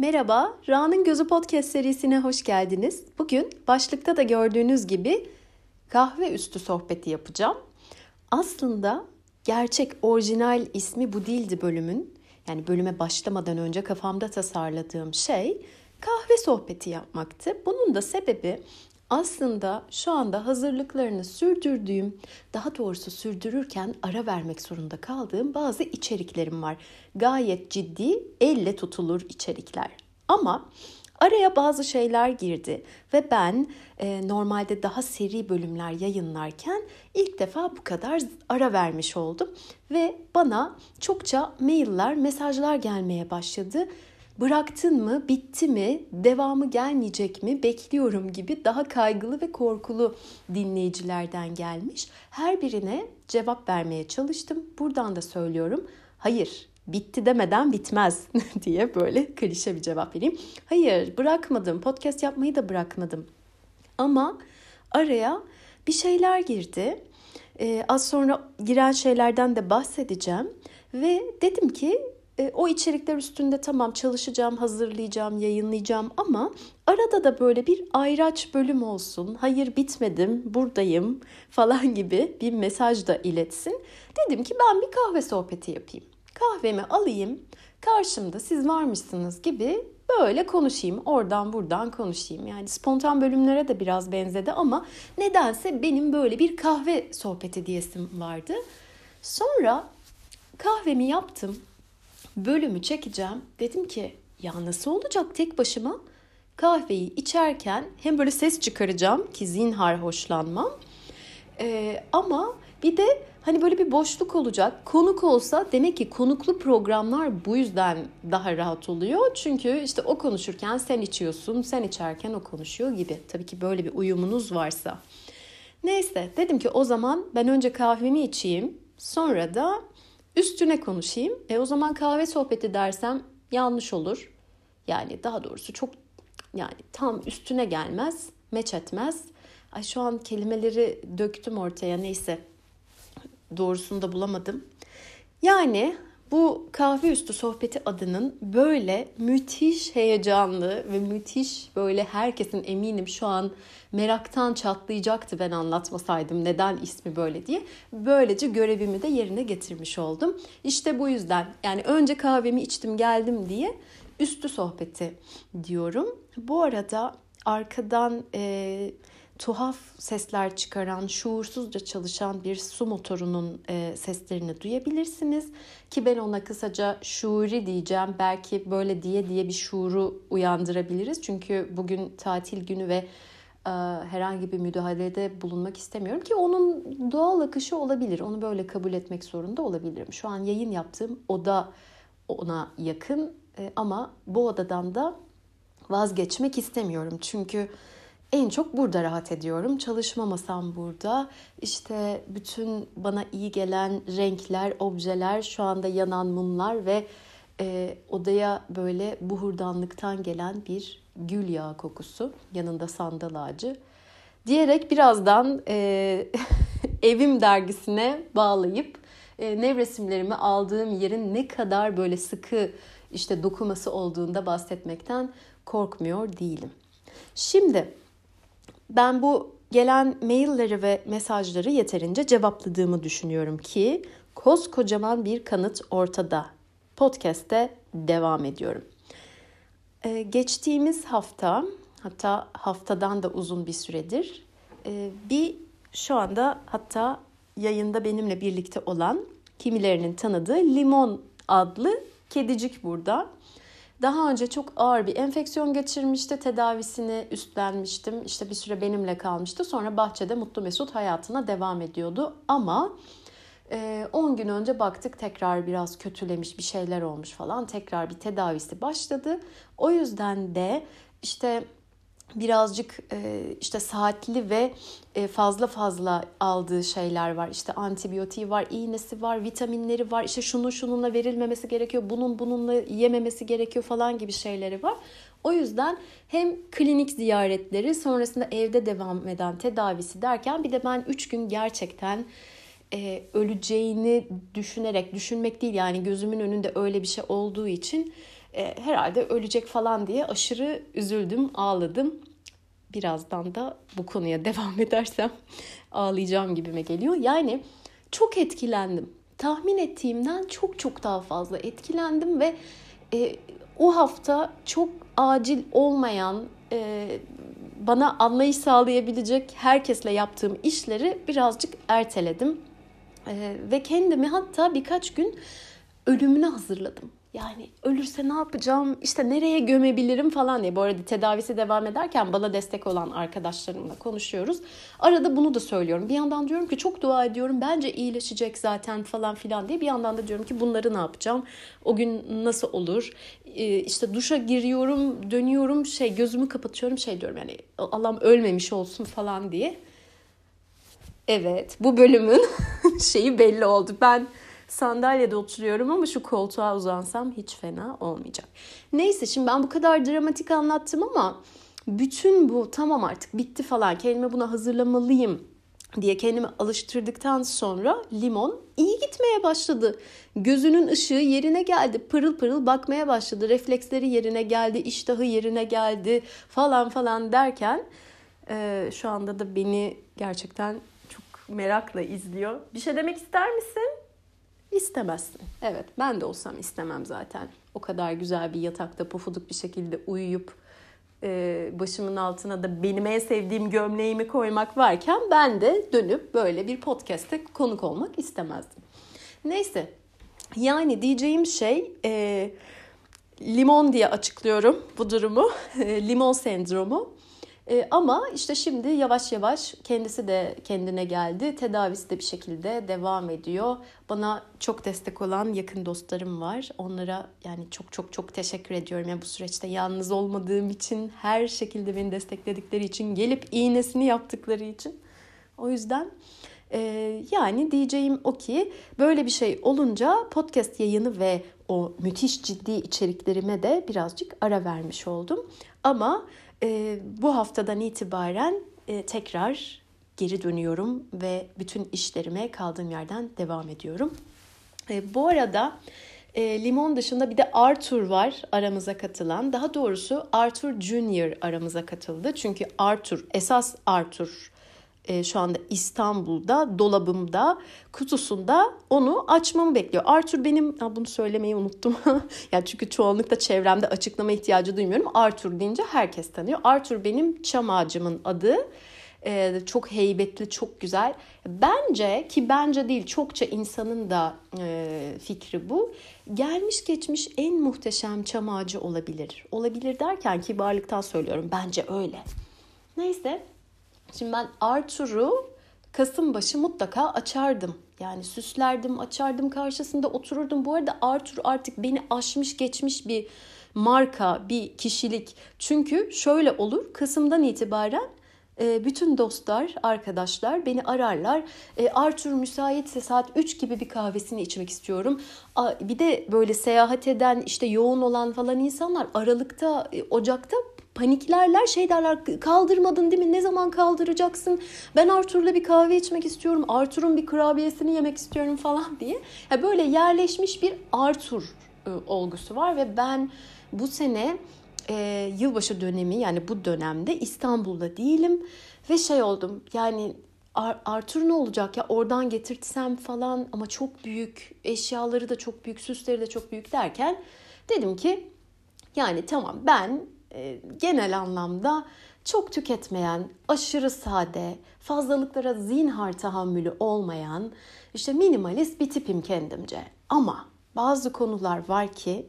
Merhaba, Ra'nın Gözü Podcast serisine hoş geldiniz. Bugün başlıkta da gördüğünüz gibi kahve üstü sohbeti yapacağım. Aslında gerçek orijinal ismi bu değildi bölümün. Yani bölüme başlamadan önce kafamda tasarladığım şey kahve sohbeti yapmaktı. Bunun da sebebi aslında şu anda hazırlıklarını sürdürdüğüm, daha doğrusu sürdürürken ara vermek zorunda kaldığım bazı içeriklerim var. Gayet ciddi, elle tutulur içerikler. Ama araya bazı şeyler girdi ve ben e, normalde daha seri bölümler yayınlarken ilk defa bu kadar ara vermiş oldum ve bana çokça mailler, mesajlar gelmeye başladı bıraktın mı, bitti mi, devamı gelmeyecek mi, bekliyorum gibi daha kaygılı ve korkulu dinleyicilerden gelmiş. Her birine cevap vermeye çalıştım. Buradan da söylüyorum. Hayır, bitti demeden bitmez diye böyle klişe bir cevap vereyim. Hayır, bırakmadım. Podcast yapmayı da bırakmadım. Ama araya bir şeyler girdi. Ee, az sonra giren şeylerden de bahsedeceğim. Ve dedim ki e, o içerikler üstünde tamam çalışacağım, hazırlayacağım, yayınlayacağım ama arada da böyle bir ayraç bölüm olsun. Hayır bitmedim, buradayım falan gibi bir mesaj da iletsin. Dedim ki ben bir kahve sohbeti yapayım. Kahvemi alayım, karşımda siz varmışsınız gibi böyle konuşayım. Oradan buradan konuşayım. Yani spontan bölümlere de biraz benzedi ama nedense benim böyle bir kahve sohbeti diyesim vardı. Sonra kahvemi yaptım bölümü çekeceğim. Dedim ki ya nasıl olacak tek başıma? Kahveyi içerken hem böyle ses çıkaracağım ki zinhar hoşlanmam. Ee, ama bir de hani böyle bir boşluk olacak. Konuk olsa demek ki konuklu programlar bu yüzden daha rahat oluyor. Çünkü işte o konuşurken sen içiyorsun, sen içerken o konuşuyor gibi. Tabii ki böyle bir uyumunuz varsa. Neyse dedim ki o zaman ben önce kahvemi içeyim. Sonra da Üstüne konuşayım. E o zaman kahve sohbeti dersem yanlış olur. Yani daha doğrusu çok yani tam üstüne gelmez, meç etmez. Ay şu an kelimeleri döktüm ortaya neyse. Doğrusunu da bulamadım. Yani bu kahve üstü sohbeti adının böyle müthiş heyecanlı ve müthiş böyle herkesin eminim şu an meraktan çatlayacaktı ben anlatmasaydım neden ismi böyle diye. Böylece görevimi de yerine getirmiş oldum. İşte bu yüzden yani önce kahvemi içtim geldim diye üstü sohbeti diyorum. Bu arada arkadan e, tuhaf sesler çıkaran, şuursuzca çalışan bir su motorunun e, seslerini duyabilirsiniz. Ki ben ona kısaca şuuri diyeceğim. Belki böyle diye diye bir şuuru uyandırabiliriz. Çünkü bugün tatil günü ve e, herhangi bir müdahalede bulunmak istemiyorum ki onun doğal akışı olabilir. Onu böyle kabul etmek zorunda olabilirim. Şu an yayın yaptığım oda ona yakın e, ama bu odadan da vazgeçmek istemiyorum. Çünkü en çok burada rahat ediyorum. Çalışma masam burada. İşte bütün bana iyi gelen renkler, objeler, şu anda yanan mumlar ve e, odaya böyle buhurdanlıktan gelen bir gül yağı kokusu. Yanında sandal ağacı. Diyerek birazdan e, evim dergisine bağlayıp e, nev resimlerimi aldığım yerin ne kadar böyle sıkı işte dokuması olduğunda bahsetmekten korkmuyor değilim. Şimdi ben bu gelen mailleri ve mesajları yeterince cevapladığımı düşünüyorum ki koskocaman bir kanıt ortada. Podcast'te devam ediyorum. Ee, geçtiğimiz hafta hatta haftadan da uzun bir süredir e, bir şu anda hatta yayında benimle birlikte olan kimilerinin tanıdığı Limon adlı kedicik burada. Daha önce çok ağır bir enfeksiyon geçirmişti. Tedavisini üstlenmiştim. İşte bir süre benimle kalmıştı. Sonra bahçede mutlu mesut hayatına devam ediyordu. Ama 10 e, gün önce baktık tekrar biraz kötülemiş bir şeyler olmuş falan. Tekrar bir tedavisi başladı. O yüzden de işte birazcık e, işte saatli ve e, fazla fazla aldığı şeyler var. İşte antibiyotiği var, iğnesi var, vitaminleri var. İşte şunun şununla verilmemesi gerekiyor, bunun bununla yememesi gerekiyor falan gibi şeyleri var. O yüzden hem klinik ziyaretleri sonrasında evde devam eden tedavisi derken bir de ben 3 gün gerçekten e, öleceğini düşünerek, düşünmek değil yani gözümün önünde öyle bir şey olduğu için e, herhalde ölecek falan diye aşırı üzüldüm, ağladım. Birazdan da bu konuya devam edersem ağlayacağım gibime geliyor. Yani çok etkilendim. Tahmin ettiğimden çok çok daha fazla etkilendim ve e, o hafta çok acil olmayan e, bana anlayış sağlayabilecek herkesle yaptığım işleri birazcık erteledim. E, ve kendimi hatta birkaç gün ölümüne hazırladım. Yani ölürse ne yapacağım, işte nereye gömebilirim falan diye. Bu arada tedavisi devam ederken bana destek olan arkadaşlarımla konuşuyoruz. Arada bunu da söylüyorum. Bir yandan diyorum ki çok dua ediyorum. Bence iyileşecek zaten falan filan diye. Bir yandan da diyorum ki bunları ne yapacağım? O gün nasıl olur? Ee, işte duşa giriyorum, dönüyorum, şey gözümü kapatıyorum, şey diyorum yani Allah'ım ölmemiş olsun falan diye. Evet, bu bölümün şeyi belli oldu. Ben sandalyede oturuyorum ama şu koltuğa uzansam hiç fena olmayacak. Neyse şimdi ben bu kadar dramatik anlattım ama bütün bu tamam artık bitti falan kendime buna hazırlamalıyım diye kendimi alıştırdıktan sonra limon iyi gitmeye başladı. Gözünün ışığı yerine geldi. Pırıl pırıl bakmaya başladı. Refleksleri yerine geldi. iştahı yerine geldi falan falan derken e, şu anda da beni gerçekten çok merakla izliyor. Bir şey demek ister misin? İstemezsin. Evet ben de olsam istemem zaten. O kadar güzel bir yatakta pofuduk bir şekilde uyuyup e, başımın altına da benim en sevdiğim gömleğimi koymak varken ben de dönüp böyle bir podcast'te konuk olmak istemezdim. Neyse yani diyeceğim şey e, limon diye açıklıyorum bu durumu. limon sendromu. E, ama işte şimdi yavaş yavaş kendisi de kendine geldi. Tedavisi de bir şekilde devam ediyor. Bana çok destek olan yakın dostlarım var. Onlara yani çok çok çok teşekkür ediyorum. Yani bu süreçte yalnız olmadığım için, her şekilde beni destekledikleri için, gelip iğnesini yaptıkları için. O yüzden e, yani diyeceğim o ki böyle bir şey olunca podcast yayını ve o müthiş ciddi içeriklerime de birazcık ara vermiş oldum. Ama e, bu haftadan itibaren e, tekrar geri dönüyorum ve bütün işlerime kaldığım yerden devam ediyorum. E, bu arada e, Limon dışında bir de Arthur var aramıza katılan. Daha doğrusu Arthur Junior aramıza katıldı. Çünkü Arthur, esas Arthur e, şu anda İstanbul'da dolabımda kutusunda onu açmamı bekliyor. Arthur benim ha bunu söylemeyi unuttum. yani çünkü çoğunlukla çevremde açıklama ihtiyacı duymuyorum. Arthur deyince herkes tanıyor. Arthur benim çam ağacımın adı. Ee, çok heybetli, çok güzel. Bence ki bence değil çokça insanın da e, fikri bu. Gelmiş geçmiş en muhteşem çam ağacı olabilir. Olabilir derken kibarlıktan söylüyorum. Bence öyle. Neyse Şimdi ben Arthur'u Kasım başı mutlaka açardım. Yani süslerdim, açardım, karşısında otururdum. Bu arada Arthur artık beni aşmış geçmiş bir marka, bir kişilik. Çünkü şöyle olur, Kasım'dan itibaren e, bütün dostlar, arkadaşlar beni ararlar. E, Arthur müsaitse saat 3 gibi bir kahvesini içmek istiyorum. Bir de böyle seyahat eden, işte yoğun olan falan insanlar Aralık'ta, e, Ocak'ta paniklerler şey derler kaldırmadın değil mi? Ne zaman kaldıracaksın? Ben Arthur'la bir kahve içmek istiyorum Arthur'un bir kurabiyesini yemek istiyorum falan diye. Yani böyle yerleşmiş bir Arthur e, olgusu var ve ben bu sene e, yılbaşı dönemi yani bu dönemde İstanbul'da değilim ve şey oldum yani Arthur ne olacak? Ya oradan getirtsem falan ama çok büyük eşyaları da çok büyük süsleri de çok büyük derken dedim ki yani tamam ben genel anlamda çok tüketmeyen, aşırı sade, fazlalıklara zinhar tahammülü olmayan, işte minimalist bir tipim kendimce. Ama bazı konular var ki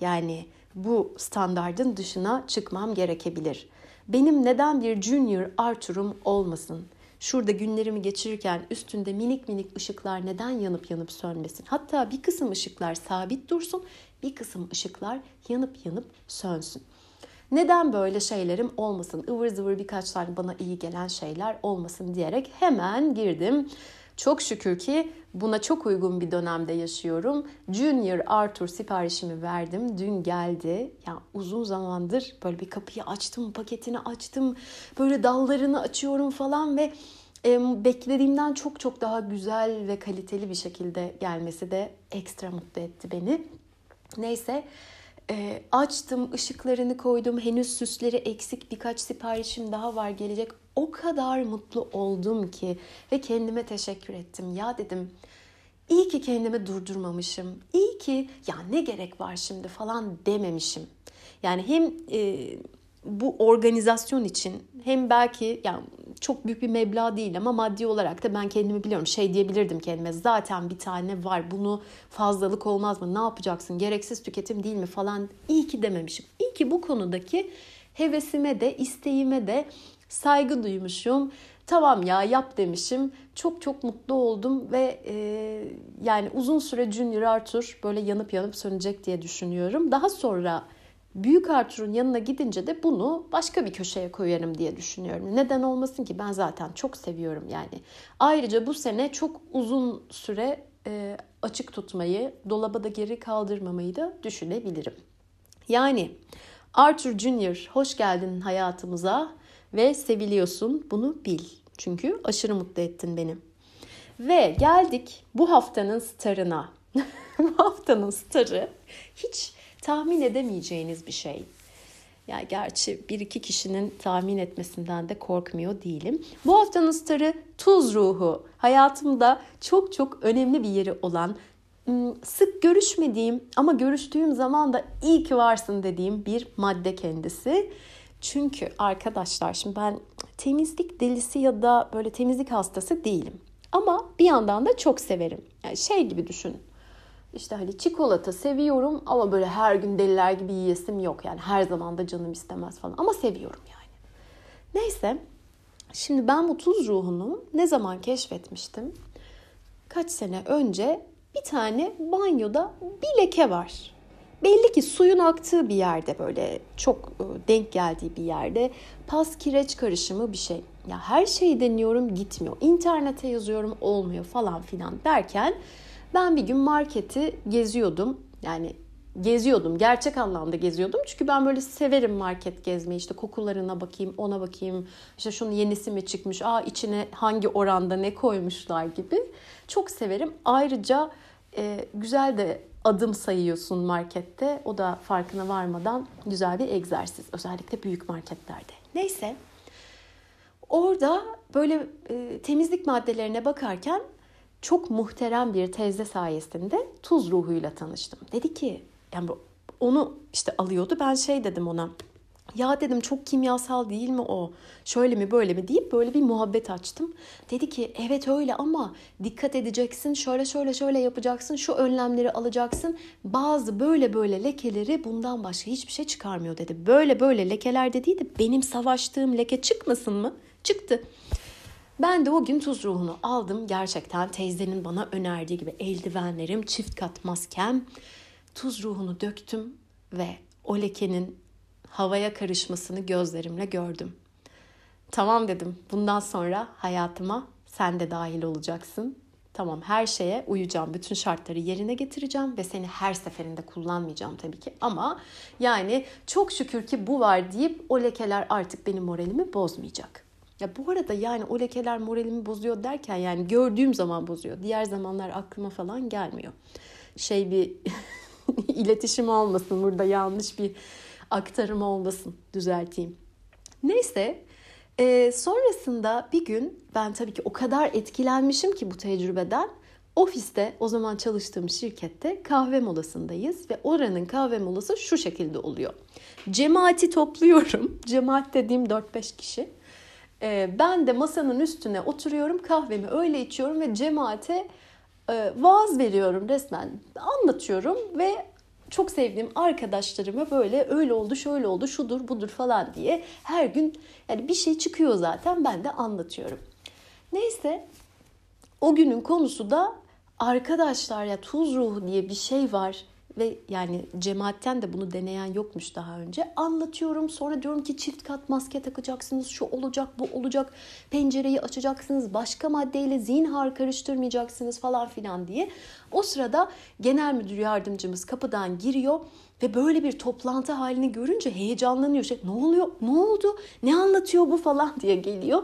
yani bu standardın dışına çıkmam gerekebilir. Benim neden bir Junior Arthur'um olmasın? Şurada günlerimi geçirirken üstünde minik minik ışıklar neden yanıp yanıp sönmesin? Hatta bir kısım ışıklar sabit dursun, bir kısım ışıklar yanıp yanıp sönsün. Neden böyle şeylerim olmasın? ıvır zıvır birkaç tane bana iyi gelen şeyler olmasın diyerek hemen girdim. Çok şükür ki buna çok uygun bir dönemde yaşıyorum. Junior Arthur siparişimi verdim. Dün geldi. Ya uzun zamandır böyle bir kapıyı açtım, paketini açtım. Böyle dallarını açıyorum falan ve beklediğimden çok çok daha güzel ve kaliteli bir şekilde gelmesi de ekstra mutlu etti beni. Neyse E, açtım, ışıklarını koydum. Henüz süsleri eksik birkaç siparişim daha var gelecek. O kadar mutlu oldum ki ve kendime teşekkür ettim. Ya dedim iyi ki kendimi durdurmamışım. İyi ki ya ne gerek var şimdi falan dememişim. Yani hem e, bu organizasyon için hem belki yani çok büyük bir meblağ değil ama maddi olarak da ben kendimi biliyorum. Şey diyebilirdim kendime zaten bir tane var bunu fazlalık olmaz mı ne yapacaksın gereksiz tüketim değil mi falan iyi ki dememişim. İyi ki bu konudaki hevesime de isteğime de saygı duymuşum. Tamam ya yap demişim. Çok çok mutlu oldum ve e, yani uzun süre Junior Arthur böyle yanıp yanıp sönecek diye düşünüyorum. Daha sonra Büyük Arthur'un yanına gidince de bunu başka bir köşeye koyarım diye düşünüyorum. Neden olmasın ki ben zaten çok seviyorum yani. Ayrıca bu sene çok uzun süre e, açık tutmayı, dolaba da geri kaldırmamayı da düşünebilirim. Yani Arthur Junior hoş geldin hayatımıza ve seviliyorsun bunu bil. Çünkü aşırı mutlu ettin beni. Ve geldik bu haftanın starına. bu haftanın starı hiç tahmin edemeyeceğiniz bir şey. Yani gerçi bir iki kişinin tahmin etmesinden de korkmuyor değilim. Bu haftanın starı tuz ruhu. Hayatımda çok çok önemli bir yeri olan, sık görüşmediğim ama görüştüğüm zaman da iyi ki varsın dediğim bir madde kendisi. Çünkü arkadaşlar şimdi ben temizlik delisi ya da böyle temizlik hastası değilim. Ama bir yandan da çok severim. Yani şey gibi düşün. İşte hani çikolata seviyorum ama böyle her gün deliler gibi yiyesim yok. Yani her zaman da canım istemez falan ama seviyorum yani. Neyse şimdi ben bu tuz ruhunu ne zaman keşfetmiştim? Kaç sene önce bir tane banyoda bir leke var. Belli ki suyun aktığı bir yerde böyle çok e, denk geldiği bir yerde pas kireç karışımı bir şey. Ya her şeyi deniyorum gitmiyor. İnternete yazıyorum olmuyor falan filan derken ben bir gün marketi geziyordum. Yani geziyordum. Gerçek anlamda geziyordum. Çünkü ben böyle severim market gezmeyi. İşte kokularına bakayım, ona bakayım. İşte şunun yenisi mi çıkmış? Aa içine hangi oranda ne koymuşlar gibi. Çok severim. Ayrıca e, güzel de adım sayıyorsun markette. O da farkına varmadan güzel bir egzersiz. Özellikle büyük marketlerde. Neyse. Orada böyle e, temizlik maddelerine bakarken çok muhterem bir teyze sayesinde tuz ruhuyla tanıştım. Dedi ki yani onu işte alıyordu. Ben şey dedim ona. Ya dedim çok kimyasal değil mi o? Şöyle mi böyle mi deyip böyle bir muhabbet açtım. Dedi ki evet öyle ama dikkat edeceksin. Şöyle şöyle şöyle yapacaksın. Şu önlemleri alacaksın. Bazı böyle böyle lekeleri bundan başka hiçbir şey çıkarmıyor dedi. Böyle böyle lekeler dediydi benim savaştığım leke çıkmasın mı? Çıktı. Ben de o gün tuz ruhunu aldım. Gerçekten teyzenin bana önerdiği gibi eldivenlerim, çift kat maskem. Tuz ruhunu döktüm ve o lekenin havaya karışmasını gözlerimle gördüm. Tamam dedim. Bundan sonra hayatıma sen de dahil olacaksın. Tamam her şeye uyacağım. Bütün şartları yerine getireceğim ve seni her seferinde kullanmayacağım tabii ki. Ama yani çok şükür ki bu var deyip o lekeler artık benim moralimi bozmayacak. Ya bu arada yani o lekeler moralimi bozuyor derken yani gördüğüm zaman bozuyor. Diğer zamanlar aklıma falan gelmiyor. Şey bir iletişim olmasın burada yanlış bir aktarım olmasın düzelteyim. Neyse e, sonrasında bir gün ben tabii ki o kadar etkilenmişim ki bu tecrübeden Ofiste o zaman çalıştığım şirkette kahve molasındayız ve oranın kahve molası şu şekilde oluyor. Cemaati topluyorum. Cemaat dediğim 4-5 kişi. Ee, ben de masanın üstüne oturuyorum, kahvemi öyle içiyorum ve cemaate e, vaaz veriyorum resmen. Anlatıyorum ve çok sevdiğim arkadaşlarıma böyle öyle oldu, şöyle oldu, şudur, budur falan diye her gün yani bir şey çıkıyor zaten ben de anlatıyorum. Neyse o günün konusu da arkadaşlar ya tuz ruhu diye bir şey var ve yani cemaatten de bunu deneyen yokmuş daha önce. Anlatıyorum sonra diyorum ki çift kat maske takacaksınız, şu olacak, bu olacak, pencereyi açacaksınız, başka maddeyle zinhar karıştırmayacaksınız falan filan diye. O sırada genel müdür yardımcımız kapıdan giriyor ve böyle bir toplantı halini görünce heyecanlanıyor. Şey, ne oluyor, ne oldu, ne anlatıyor bu falan diye geliyor.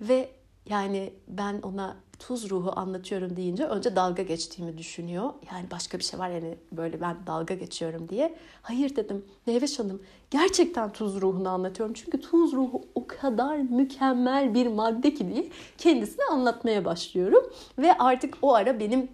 Ve Yani ben ona tuz ruhu anlatıyorum deyince önce dalga geçtiğimi düşünüyor. Yani başka bir şey var yani böyle ben dalga geçiyorum diye. Hayır dedim Meyveş Hanım gerçekten tuz ruhunu anlatıyorum. Çünkü tuz ruhu o kadar mükemmel bir madde ki diye kendisine anlatmaya başlıyorum. Ve artık o ara benim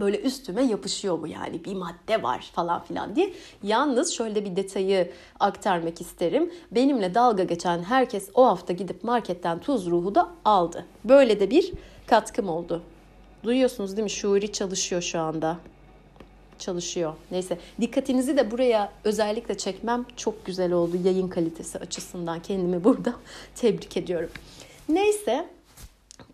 böyle üstüme yapışıyor bu yani bir madde var falan filan diye. Yalnız şöyle bir detayı aktarmak isterim. Benimle dalga geçen herkes o hafta gidip marketten tuz ruhu da aldı. Böyle de bir katkım oldu. Duyuyorsunuz değil mi? Şuuri çalışıyor şu anda. Çalışıyor. Neyse dikkatinizi de buraya özellikle çekmem çok güzel oldu yayın kalitesi açısından. Kendimi burada tebrik ediyorum. Neyse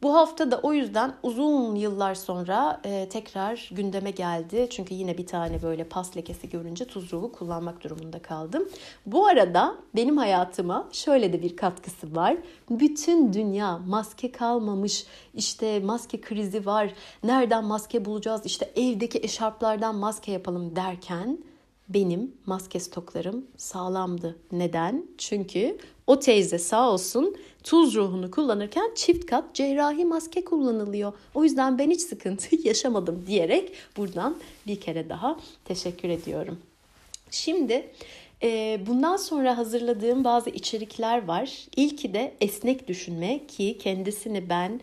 bu hafta da o yüzden uzun yıllar sonra e, tekrar gündeme geldi. Çünkü yine bir tane böyle pas lekesi görünce tuz ruhu kullanmak durumunda kaldım. Bu arada benim hayatıma şöyle de bir katkısı var. Bütün dünya maske kalmamış, işte maske krizi var, nereden maske bulacağız, işte evdeki eşarplardan maske yapalım derken benim maske stoklarım sağlamdı. Neden? Çünkü o teyze sağ olsun tuz ruhunu kullanırken çift kat cerrahi maske kullanılıyor. O yüzden ben hiç sıkıntı yaşamadım diyerek buradan bir kere daha teşekkür ediyorum. Şimdi e, bundan sonra hazırladığım bazı içerikler var. İlki de esnek düşünme ki kendisini ben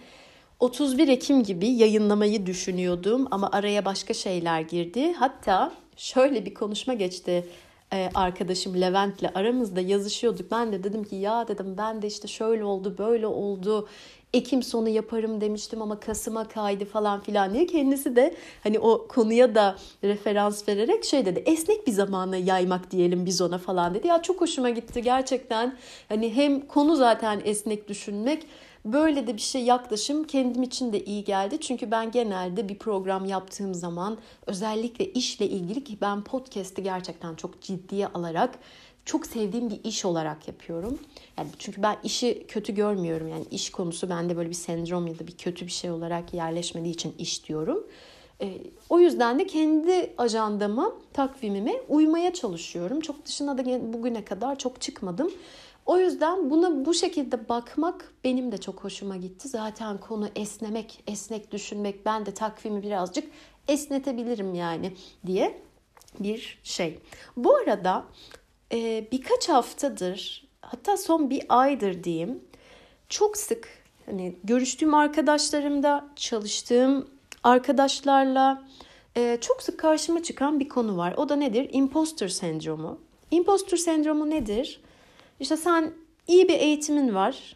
31 Ekim gibi yayınlamayı düşünüyordum ama araya başka şeyler girdi. Hatta şöyle bir konuşma geçti e, arkadaşım Levent'le aramızda yazışıyorduk. Ben de dedim ki ya dedim ben de işte şöyle oldu böyle oldu. Ekim sonu yaparım demiştim ama Kasım'a kaydı falan filan diye kendisi de hani o konuya da referans vererek şey dedi esnek bir zamana yaymak diyelim biz ona falan dedi. Ya çok hoşuma gitti gerçekten hani hem konu zaten esnek düşünmek Böyle de bir şey yaklaşım kendim için de iyi geldi. Çünkü ben genelde bir program yaptığım zaman özellikle işle ilgili ki ben podcast'i gerçekten çok ciddiye alarak çok sevdiğim bir iş olarak yapıyorum. Yani çünkü ben işi kötü görmüyorum. Yani iş konusu bende böyle bir sendrom ya da bir kötü bir şey olarak yerleşmediği için iş diyorum. E, o yüzden de kendi ajandama, takvimime uymaya çalışıyorum. Çok dışına da bugüne kadar çok çıkmadım. O yüzden buna bu şekilde bakmak benim de çok hoşuma gitti. Zaten konu esnemek, esnek düşünmek. Ben de takvimi birazcık esnetebilirim yani diye bir şey. Bu arada e, birkaç haftadır hatta son bir aydır diyeyim çok sık hani görüştüğüm arkadaşlarımda çalıştığım arkadaşlarla e, çok sık karşıma çıkan bir konu var. O da nedir? Imposter sendromu. Imposter sendromu nedir? İşte sen iyi bir eğitimin var.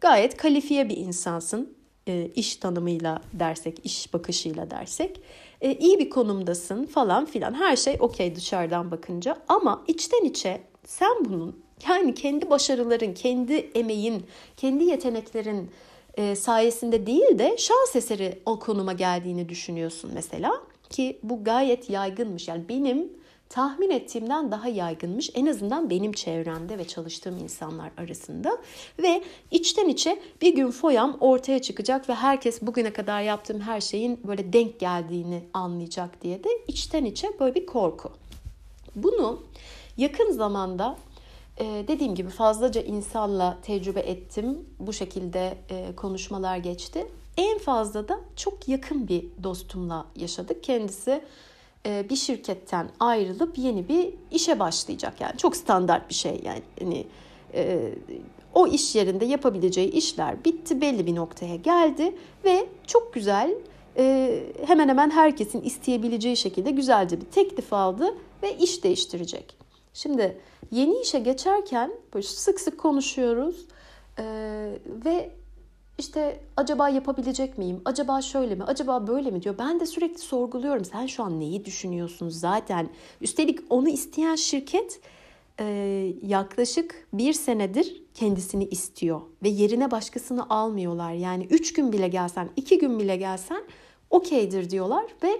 Gayet kalifiye bir insansın. E, iş tanımıyla dersek, iş bakışıyla dersek. E, iyi bir konumdasın falan filan. Her şey okey dışarıdan bakınca. Ama içten içe sen bunun yani kendi başarıların, kendi emeğin, kendi yeteneklerin e, sayesinde değil de şans eseri o konuma geldiğini düşünüyorsun mesela. Ki bu gayet yaygınmış. Yani benim tahmin ettiğimden daha yaygınmış. En azından benim çevremde ve çalıştığım insanlar arasında. Ve içten içe bir gün foyam ortaya çıkacak ve herkes bugüne kadar yaptığım her şeyin böyle denk geldiğini anlayacak diye de içten içe böyle bir korku. Bunu yakın zamanda e, dediğim gibi fazlaca insanla tecrübe ettim. Bu şekilde e, konuşmalar geçti. En fazla da çok yakın bir dostumla yaşadık. Kendisi bir şirketten ayrılıp yeni bir işe başlayacak yani çok standart bir şey yani hani e, o iş yerinde yapabileceği işler bitti belli bir noktaya geldi ve çok güzel e, hemen hemen herkesin isteyebileceği şekilde güzelce bir teklif aldı ve iş değiştirecek. Şimdi yeni işe geçerken böyle sık sık konuşuyoruz ve işte acaba yapabilecek miyim? Acaba şöyle mi? Acaba böyle mi diyor. Ben de sürekli sorguluyorum. Sen şu an neyi düşünüyorsun zaten? Üstelik onu isteyen şirket yaklaşık bir senedir kendisini istiyor. Ve yerine başkasını almıyorlar. Yani üç gün bile gelsen, iki gün bile gelsen okeydir diyorlar. Ve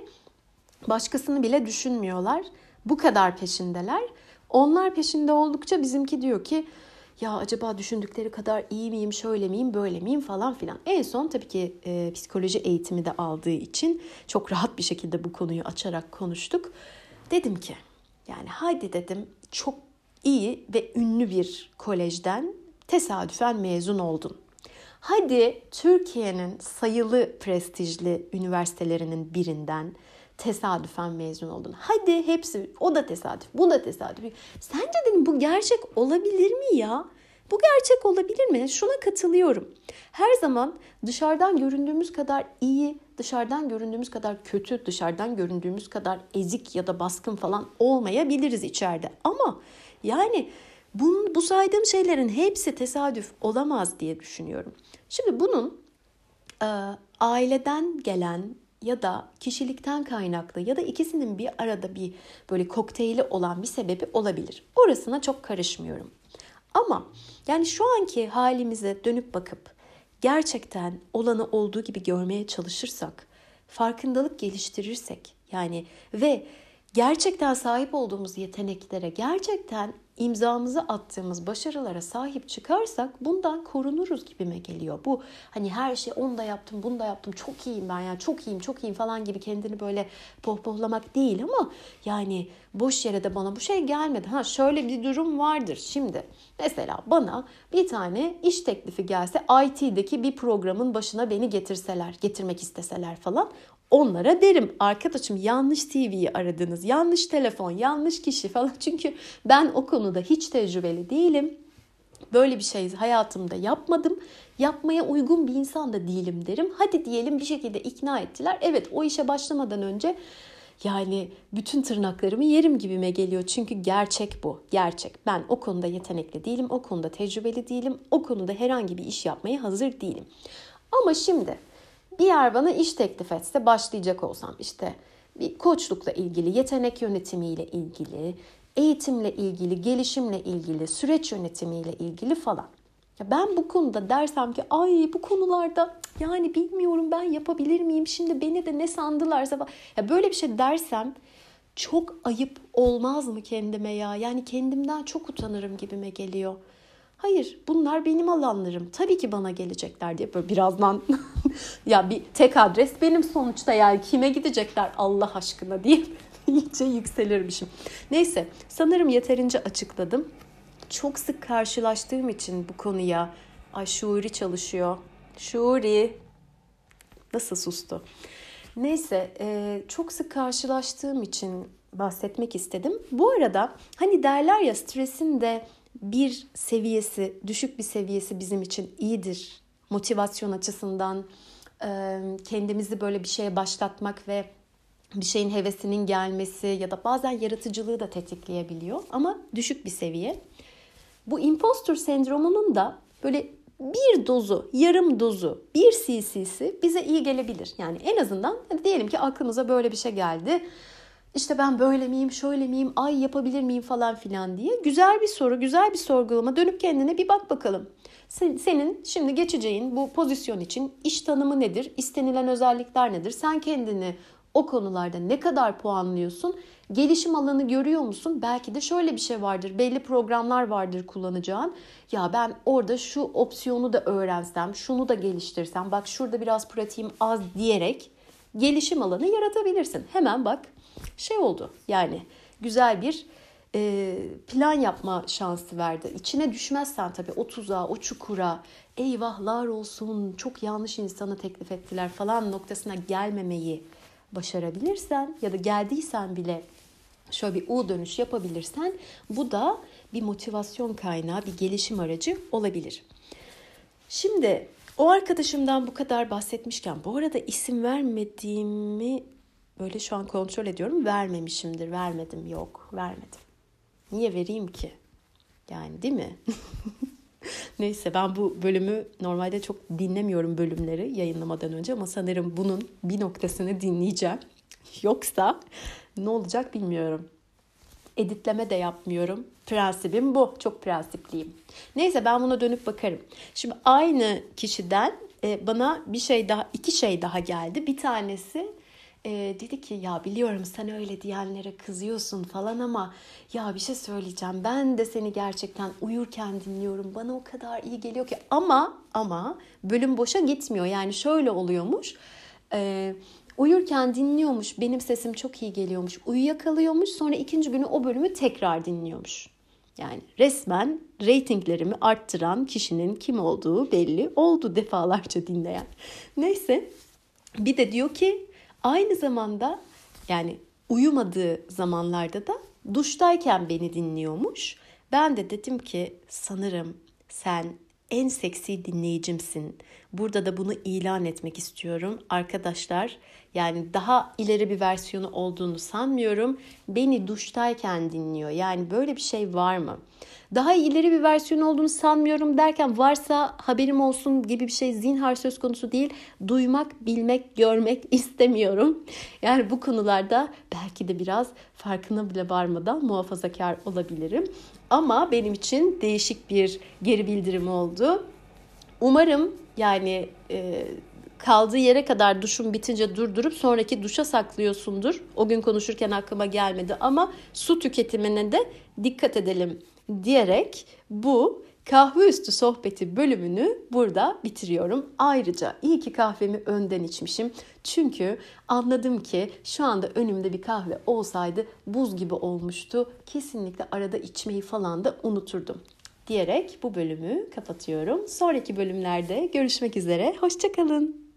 başkasını bile düşünmüyorlar. Bu kadar peşindeler. Onlar peşinde oldukça bizimki diyor ki ya acaba düşündükleri kadar iyi miyim, şöyle miyim, böyle miyim falan filan. En son tabii ki e, psikoloji eğitimi de aldığı için çok rahat bir şekilde bu konuyu açarak konuştuk. Dedim ki yani haydi dedim çok iyi ve ünlü bir kolejden tesadüfen mezun oldun. Hadi Türkiye'nin sayılı prestijli üniversitelerinin birinden tesadüfen mezun oldun. Hadi hepsi o da tesadüf, bu da tesadüf. Sence dedim bu gerçek olabilir mi ya? Bu gerçek olabilir mi? Şuna katılıyorum. Her zaman dışarıdan göründüğümüz kadar iyi, dışarıdan göründüğümüz kadar kötü, dışarıdan göründüğümüz kadar ezik ya da baskın falan olmayabiliriz içeride. Ama yani bu, bu saydığım şeylerin hepsi tesadüf olamaz diye düşünüyorum. Şimdi bunun e, aileden gelen ya da kişilikten kaynaklı ya da ikisinin bir arada bir böyle kokteyli olan bir sebebi olabilir. Orasına çok karışmıyorum. Ama yani şu anki halimize dönüp bakıp gerçekten olanı olduğu gibi görmeye çalışırsak, farkındalık geliştirirsek yani ve gerçekten sahip olduğumuz yeteneklere, gerçekten imzamızı attığımız başarılara sahip çıkarsak bundan korunuruz gibime geliyor. Bu hani her şey onu da yaptım, bunu da yaptım, çok iyiyim ben ya, çok iyiyim, çok iyiyim falan gibi kendini böyle pohpohlamak değil ama yani boş yere de bana bu şey gelmedi. Ha şöyle bir durum vardır şimdi. Mesela bana bir tane iş teklifi gelse IT'deki bir programın başına beni getirseler, getirmek isteseler falan onlara derim arkadaşım yanlış TV'yi aradınız, yanlış telefon, yanlış kişi falan. Çünkü ben o konuda hiç tecrübeli değilim. Böyle bir şey hayatımda yapmadım. Yapmaya uygun bir insan da değilim derim. Hadi diyelim bir şekilde ikna ettiler. Evet o işe başlamadan önce yani bütün tırnaklarımı yerim gibime geliyor. Çünkü gerçek bu. Gerçek. Ben o konuda yetenekli değilim. O konuda tecrübeli değilim. O konuda herhangi bir iş yapmaya hazır değilim. Ama şimdi bir yer bana iş teklif etse başlayacak olsam işte bir koçlukla ilgili, yetenek yönetimiyle ilgili, eğitimle ilgili, gelişimle ilgili, süreç yönetimiyle ilgili falan. Ya ben bu konuda dersem ki ay bu konularda yani bilmiyorum ben yapabilir miyim şimdi beni de ne sandılarsa. Ya böyle bir şey dersem çok ayıp olmaz mı kendime ya? Yani kendimden çok utanırım gibime geliyor. Hayır bunlar benim alanlarım. Tabii ki bana gelecekler diye böyle birazdan ya bir tek adres benim sonuçta yani kime gidecekler Allah aşkına diye iyice yükselirmişim. Neyse sanırım yeterince açıkladım. Çok sık karşılaştığım için bu konuya ay Şuri çalışıyor. Şuri nasıl sustu? Neyse e, çok sık karşılaştığım için bahsetmek istedim. Bu arada hani derler ya stresin de bir seviyesi, düşük bir seviyesi bizim için iyidir. Motivasyon açısından kendimizi böyle bir şeye başlatmak ve bir şeyin hevesinin gelmesi ya da bazen yaratıcılığı da tetikleyebiliyor ama düşük bir seviye. Bu impostor sendromunun da böyle bir dozu, yarım dozu, bir cc'si bize iyi gelebilir. Yani en azından diyelim ki aklımıza böyle bir şey geldi işte ben böyle miyim, şöyle miyim, ay yapabilir miyim falan filan diye. Güzel bir soru, güzel bir sorgulama. Dönüp kendine bir bak bakalım. Senin şimdi geçeceğin bu pozisyon için iş tanımı nedir? İstenilen özellikler nedir? Sen kendini o konularda ne kadar puanlıyorsun? Gelişim alanı görüyor musun? Belki de şöyle bir şey vardır. Belli programlar vardır kullanacağın. Ya ben orada şu opsiyonu da öğrensem, şunu da geliştirsem, bak şurada biraz pratiğim az diyerek gelişim alanı yaratabilirsin. Hemen bak şey oldu yani güzel bir e, plan yapma şansı verdi. İçine düşmezsen tabii o tuzağa, o çukura eyvahlar olsun çok yanlış insana teklif ettiler falan noktasına gelmemeyi başarabilirsen ya da geldiysen bile şöyle bir U dönüş yapabilirsen bu da bir motivasyon kaynağı, bir gelişim aracı olabilir. Şimdi o arkadaşımdan bu kadar bahsetmişken bu arada isim vermediğimi böyle şu an kontrol ediyorum. Vermemişimdir, vermedim, yok, vermedim. Niye vereyim ki? Yani değil mi? Neyse ben bu bölümü normalde çok dinlemiyorum bölümleri yayınlamadan önce ama sanırım bunun bir noktasını dinleyeceğim. Yoksa ne olacak bilmiyorum. Editleme de yapmıyorum. Prensibim bu. Çok prensipliyim. Neyse ben buna dönüp bakarım. Şimdi aynı kişiden e, bana bir şey daha, iki şey daha geldi. Bir tanesi e, dedi ki ya biliyorum sen öyle diyenlere kızıyorsun falan ama ya bir şey söyleyeceğim. Ben de seni gerçekten uyurken dinliyorum. Bana o kadar iyi geliyor ki. Ama ama bölüm boşa gitmiyor. Yani şöyle oluyormuş. E, uyurken dinliyormuş. Benim sesim çok iyi geliyormuş. Uyuyakalıyormuş. Sonra ikinci günü o bölümü tekrar dinliyormuş. Yani resmen reytinglerimi arttıran kişinin kim olduğu belli. Oldu defalarca dinleyen. Neyse. Bir de diyor ki aynı zamanda yani uyumadığı zamanlarda da duştayken beni dinliyormuş. Ben de dedim ki sanırım sen en seksi dinleyicimsin. Burada da bunu ilan etmek istiyorum. Arkadaşlar yani daha ileri bir versiyonu olduğunu sanmıyorum. Beni duştayken dinliyor. Yani böyle bir şey var mı? Daha ileri bir versiyon olduğunu sanmıyorum derken varsa haberim olsun gibi bir şey zinhar söz konusu değil. Duymak, bilmek, görmek istemiyorum. Yani bu konularda belki de biraz farkına bile varmadan muhafazakar olabilirim. Ama benim için değişik bir geri bildirim oldu. Umarım yani e, kaldığı yere kadar duşun bitince durdurup sonraki duşa saklıyorsundur. O gün konuşurken aklıma gelmedi ama su tüketimine de dikkat edelim diyerek bu kahve üstü sohbeti bölümünü burada bitiriyorum. Ayrıca iyi ki kahvemi önden içmişim. Çünkü anladım ki şu anda önümde bir kahve olsaydı buz gibi olmuştu. Kesinlikle arada içmeyi falan da unuturdum diyerek bu bölümü kapatıyorum. Sonraki bölümlerde görüşmek üzere. Hoşçakalın.